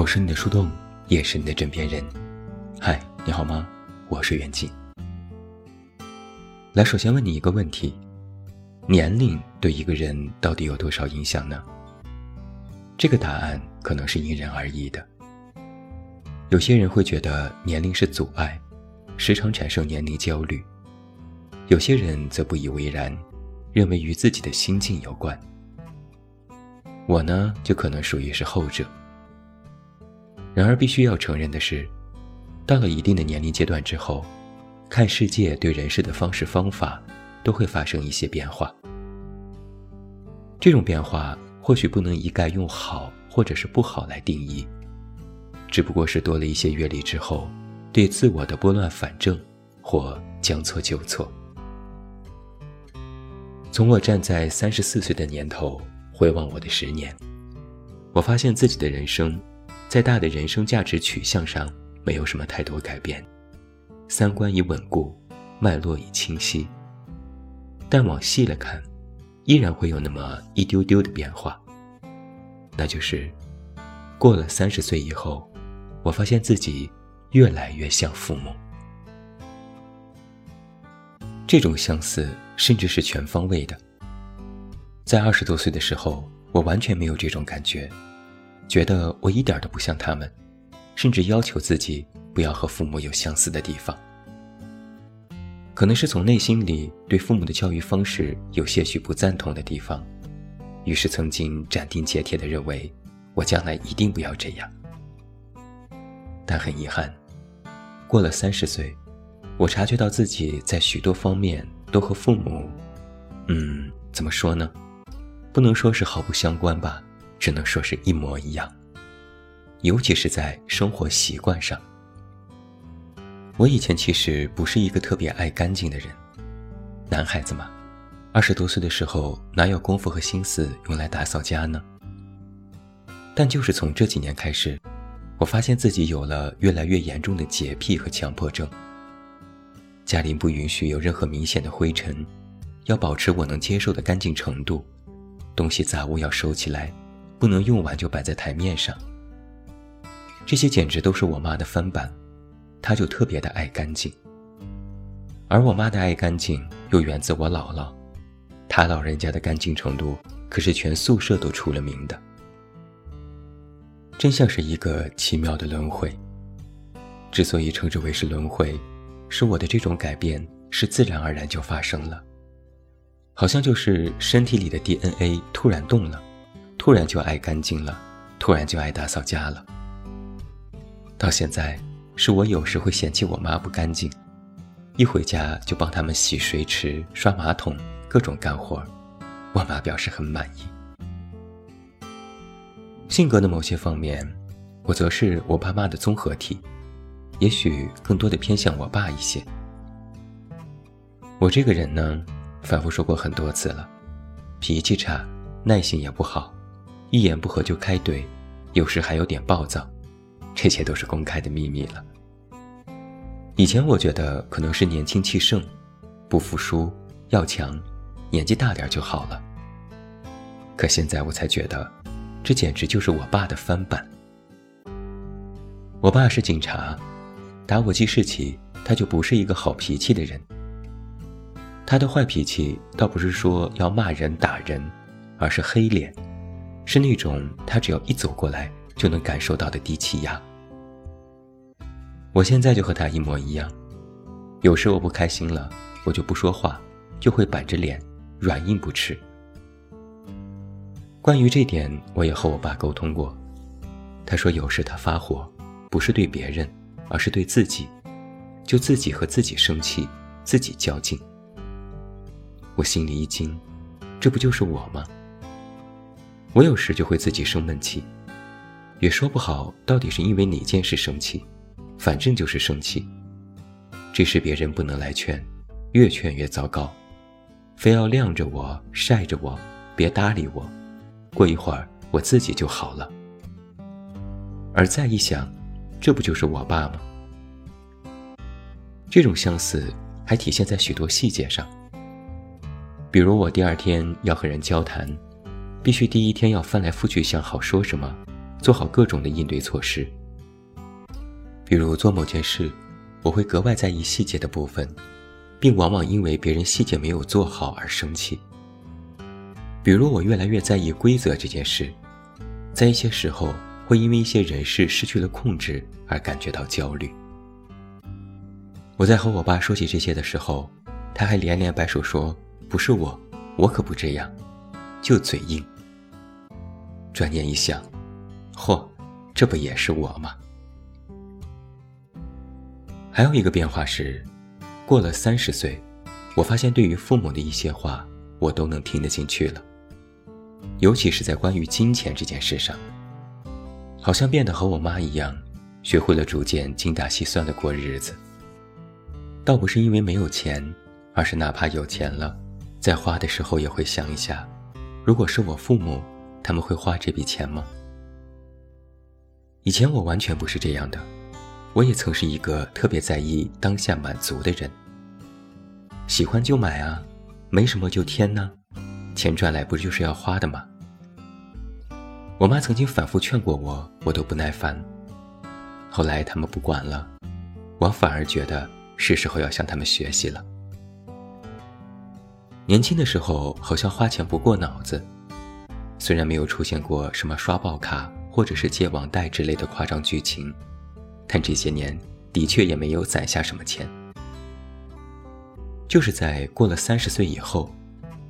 我是你的树洞，也是你的枕边人。嗨，你好吗？我是袁静。来，首先问你一个问题：年龄对一个人到底有多少影响呢？这个答案可能是因人而异的。有些人会觉得年龄是阻碍，时常产生年龄焦虑；有些人则不以为然，认为与自己的心境有关。我呢，就可能属于是后者。然而，必须要承认的是，到了一定的年龄阶段之后，看世界、对人事的方式方法，都会发生一些变化。这种变化或许不能一概用好或者是不好来定义，只不过是多了一些阅历之后，对自我的拨乱反正或将错就错。从我站在三十四岁的年头回望我的十年，我发现自己的人生。在大的人生价值取向上，没有什么太多改变，三观已稳固，脉络已清晰。但往细了看，依然会有那么一丢丢的变化。那就是，过了三十岁以后，我发现自己越来越像父母。这种相似，甚至是全方位的。在二十多岁的时候，我完全没有这种感觉。觉得我一点都不像他们，甚至要求自己不要和父母有相似的地方。可能是从内心里对父母的教育方式有些许不赞同的地方，于是曾经斩钉截铁地认为，我将来一定不要这样。但很遗憾，过了三十岁，我察觉到自己在许多方面都和父母，嗯，怎么说呢？不能说是毫不相关吧。只能说是一模一样，尤其是在生活习惯上。我以前其实不是一个特别爱干净的人，男孩子嘛，二十多岁的时候哪有功夫和心思用来打扫家呢？但就是从这几年开始，我发现自己有了越来越严重的洁癖和强迫症。家里不允许有任何明显的灰尘，要保持我能接受的干净程度，东西杂物要收起来。不能用完就摆在台面上，这些简直都是我妈的翻版，她就特别的爱干净。而我妈的爱干净又源自我姥姥，她老人家的干净程度可是全宿舍都出了名的，真像是一个奇妙的轮回。之所以称之为是轮回，是我的这种改变是自然而然就发生了，好像就是身体里的 DNA 突然动了。突然就爱干净了，突然就爱打扫家了。到现在，是我有时会嫌弃我妈不干净，一回家就帮他们洗水池、刷马桶，各种干活，我妈表示很满意。性格的某些方面，我则是我爸妈的综合体，也许更多的偏向我爸一些。我这个人呢，反复说过很多次了，脾气差，耐心也不好。一言不合就开怼，有时还有点暴躁，这些都是公开的秘密了。以前我觉得可能是年轻气盛，不服输，要强，年纪大点就好了。可现在我才觉得，这简直就是我爸的翻版。我爸是警察，打我记事起，他就不是一个好脾气的人。他的坏脾气倒不是说要骂人打人，而是黑脸。是那种他只要一走过来就能感受到的低气压。我现在就和他一模一样，有时我不开心了，我就不说话，就会板着脸，软硬不吃。关于这点，我也和我爸沟通过，他说有时他发火，不是对别人，而是对自己，就自己和自己生气，自己较劲。我心里一惊，这不就是我吗？我有时就会自己生闷气，也说不好到底是因为哪件事生气，反正就是生气。这时别人不能来劝，越劝越糟糕，非要晾着我、晒着我，别搭理我。过一会儿我自己就好了。而再一想，这不就是我爸吗？这种相似还体现在许多细节上，比如我第二天要和人交谈。必须第一天要翻来覆去想好说什么，做好各种的应对措施。比如做某件事，我会格外在意细节的部分，并往往因为别人细节没有做好而生气。比如我越来越在意规则这件事，在一些时候会因为一些人事失去了控制而感觉到焦虑。我在和我爸说起这些的时候，他还连连摆手说：“不是我，我可不这样，就嘴硬。”转念一想，嚯，这不也是我吗？还有一个变化是，过了三十岁，我发现对于父母的一些话，我都能听得进去了。尤其是在关于金钱这件事上，好像变得和我妈一样，学会了逐渐精打细算的过日子。倒不是因为没有钱，而是哪怕有钱了，在花的时候也会想一下，如果是我父母，他们会花这笔钱吗？以前我完全不是这样的，我也曾是一个特别在意当下满足的人。喜欢就买啊，没什么就添呢，钱赚来不就是要花的吗？我妈曾经反复劝过我，我都不耐烦。后来他们不管了，我反而觉得。是时候要向他们学习了。年轻的时候好像花钱不过脑子，虽然没有出现过什么刷爆卡或者是借网贷之类的夸张剧情，但这些年的确也没有攒下什么钱。就是在过了三十岁以后，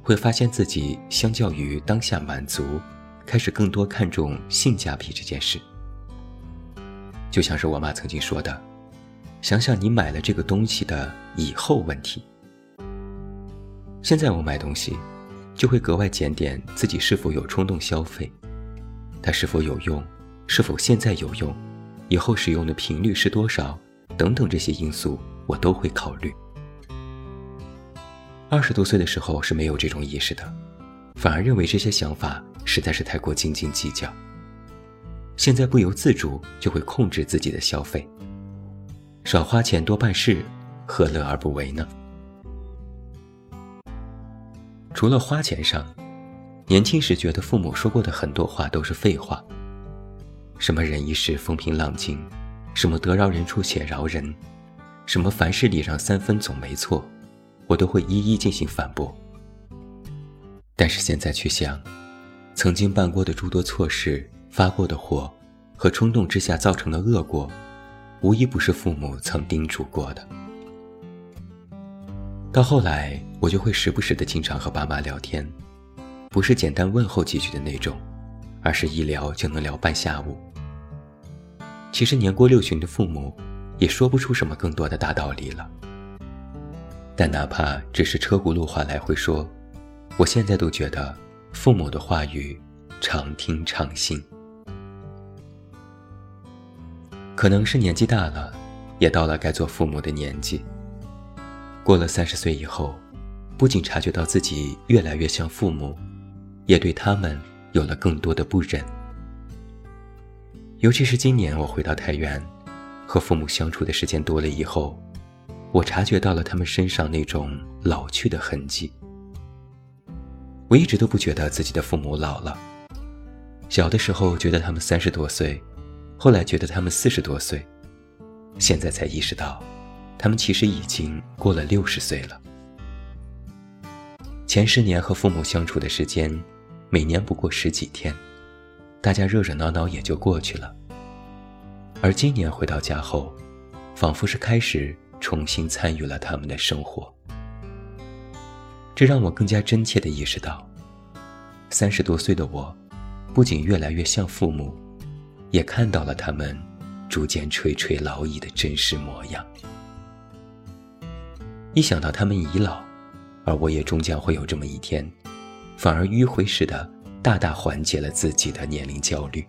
会发现自己相较于当下满足，开始更多看重性价比这件事。就像是我妈曾经说的。想想你买了这个东西的以后问题。现在我买东西，就会格外检点自己是否有冲动消费，它是否有用，是否现在有用，以后使用的频率是多少，等等这些因素我都会考虑。二十多岁的时候是没有这种意识的，反而认为这些想法实在是太过斤斤计较。现在不由自主就会控制自己的消费。少花钱多办事，何乐而不为呢？除了花钱上，年轻时觉得父母说过的很多话都是废话。什么忍一时风平浪静，什么得饶人处且饶人，什么凡事礼让三分总没错，我都会一一进行反驳。但是现在去想，曾经办过的诸多错事、发过的火，和冲动之下造成的恶果。无一不是父母曾叮嘱过的。到后来，我就会时不时的经常和爸妈聊天，不是简单问候几句的那种，而是一聊就能聊半下午。其实年过六旬的父母，也说不出什么更多的大道理了。但哪怕只是车轱辘话来回说，我现在都觉得父母的话语常听常新。可能是年纪大了，也到了该做父母的年纪。过了三十岁以后，不仅察觉到自己越来越像父母，也对他们有了更多的不忍。尤其是今年我回到太原，和父母相处的时间多了以后，我察觉到了他们身上那种老去的痕迹。我一直都不觉得自己的父母老了，小的时候觉得他们三十多岁。后来觉得他们四十多岁，现在才意识到，他们其实已经过了六十岁了。前十年和父母相处的时间，每年不过十几天，大家热热闹闹也就过去了。而今年回到家后，仿佛是开始重新参与了他们的生活。这让我更加真切地意识到，三十多岁的我，不仅越来越像父母。也看到了他们逐渐垂垂老矣的真实模样。一想到他们已老，而我也终将会有这么一天，反而迂回似的大大缓解了自己的年龄焦虑。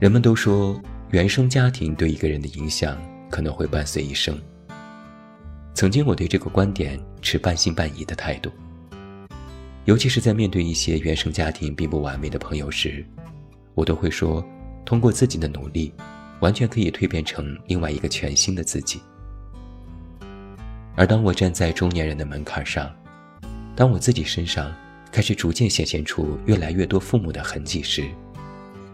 人们都说，原生家庭对一个人的影响可能会伴随一生。曾经我对这个观点持半信半疑的态度，尤其是在面对一些原生家庭并不完美的朋友时。我都会说，通过自己的努力，完全可以蜕变成另外一个全新的自己。而当我站在中年人的门槛上，当我自己身上开始逐渐显现出越来越多父母的痕迹时，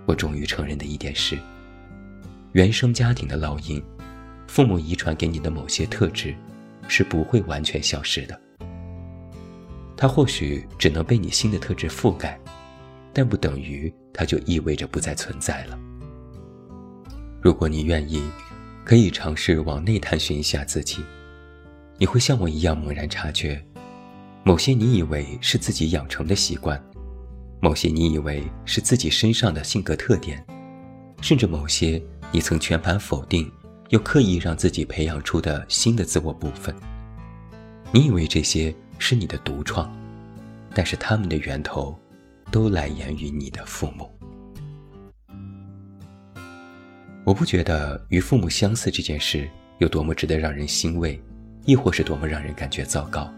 我终于承认的一点是：原生家庭的烙印，父母遗传给你的某些特质，是不会完全消失的。它或许只能被你新的特质覆盖，但不等于它就意味着不再存在了。如果你愿意，可以尝试往内探寻一下自己，你会像我一样猛然察觉，某些你以为是自己养成的习惯，某些你以为是自己身上的性格特点，甚至某些你曾全盘否定又刻意让自己培养出的新的自我部分。你以为这些。是你的独创，但是他们的源头都来源于你的父母。我不觉得与父母相似这件事有多么值得让人欣慰，亦或是多么让人感觉糟糕。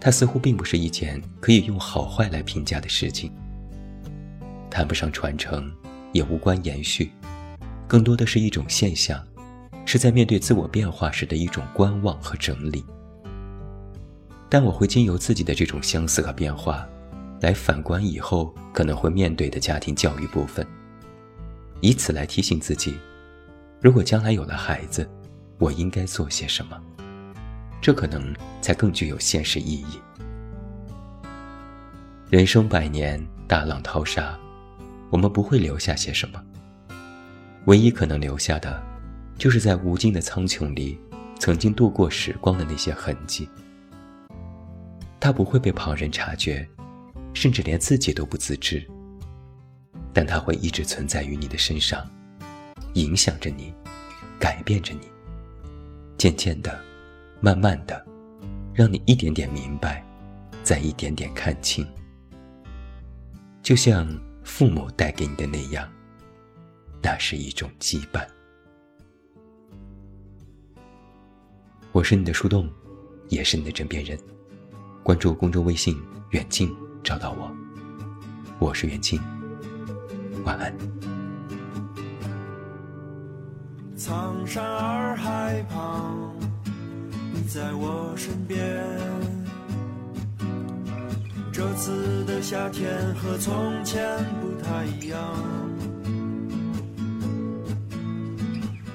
它似乎并不是一件可以用好坏来评价的事情，谈不上传承，也无关延续，更多的是一种现象，是在面对自我变化时的一种观望和整理。但我会经由自己的这种相似和变化，来反观以后可能会面对的家庭教育部分，以此来提醒自己：如果将来有了孩子，我应该做些什么？这可能才更具有现实意义。人生百年，大浪淘沙，我们不会留下些什么。唯一可能留下的，就是在无尽的苍穹里，曾经度过时光的那些痕迹。它不会被旁人察觉，甚至连自己都不自知。但它会一直存在于你的身上，影响着你，改变着你。渐渐的，慢慢的，让你一点点明白，再一点点看清。就像父母带给你的那样，那是一种羁绊。我是你的树洞，也是你的枕边人。关注公众微信“远近”，找到我。我是远近，晚安。苍山洱海旁，在我身边。这次的夏天和从前不太一样，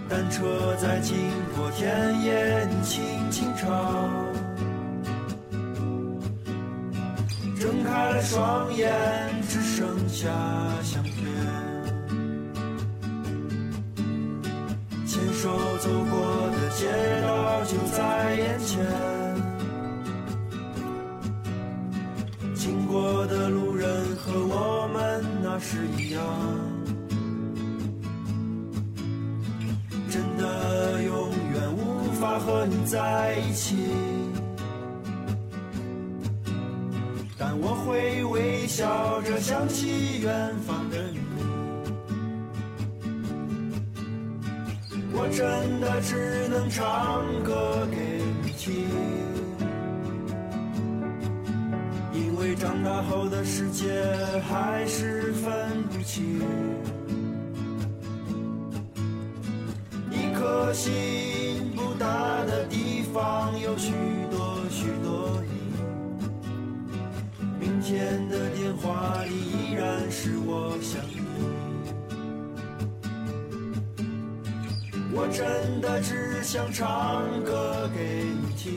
单车在经过田野，你轻轻唱。睁开了双眼，只剩下相片。牵手走过的街就在眼前，经过的路人和我们那时一样，真的永远无法和你在一起。但我会微笑着想起远方真的只能唱歌给你。听，因为长大后的世界还是分不清，一颗心不大的地方有许多真的只想唱歌给你听，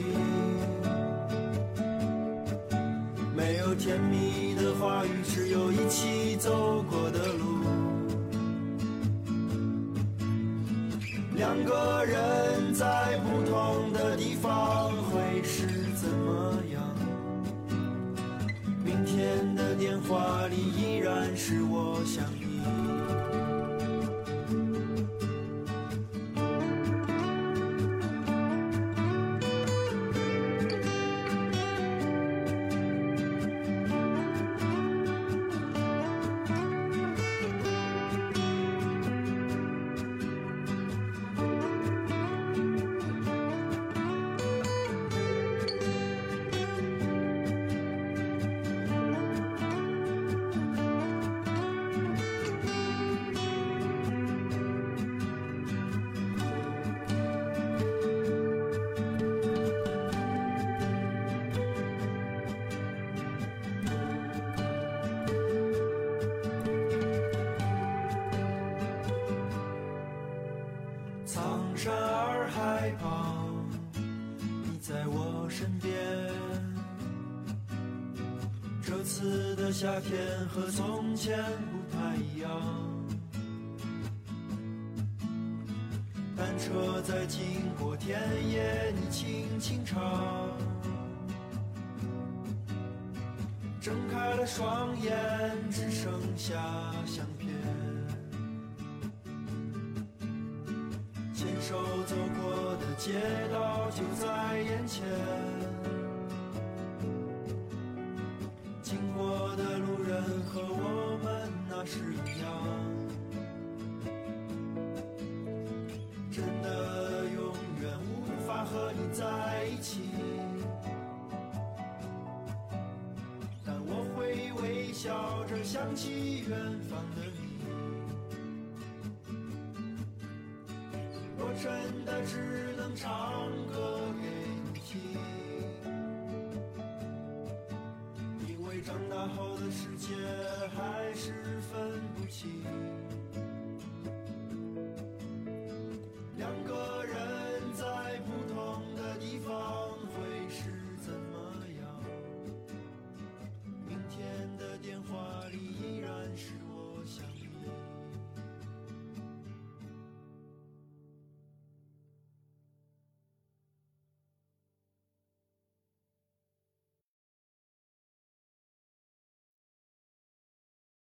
没有甜蜜的话语，只有一起走过的路，两个人在不同的地方会是怎么样？明天的电话里依然是我想次的夏天和从前不太一样，单车在经过田野，你轻轻唱。睁开了双眼，只剩下相片。牵手走过的街道就在眼前，想起远方的你。我真的只能唱歌给你听，因为长大后的世界还是分不清。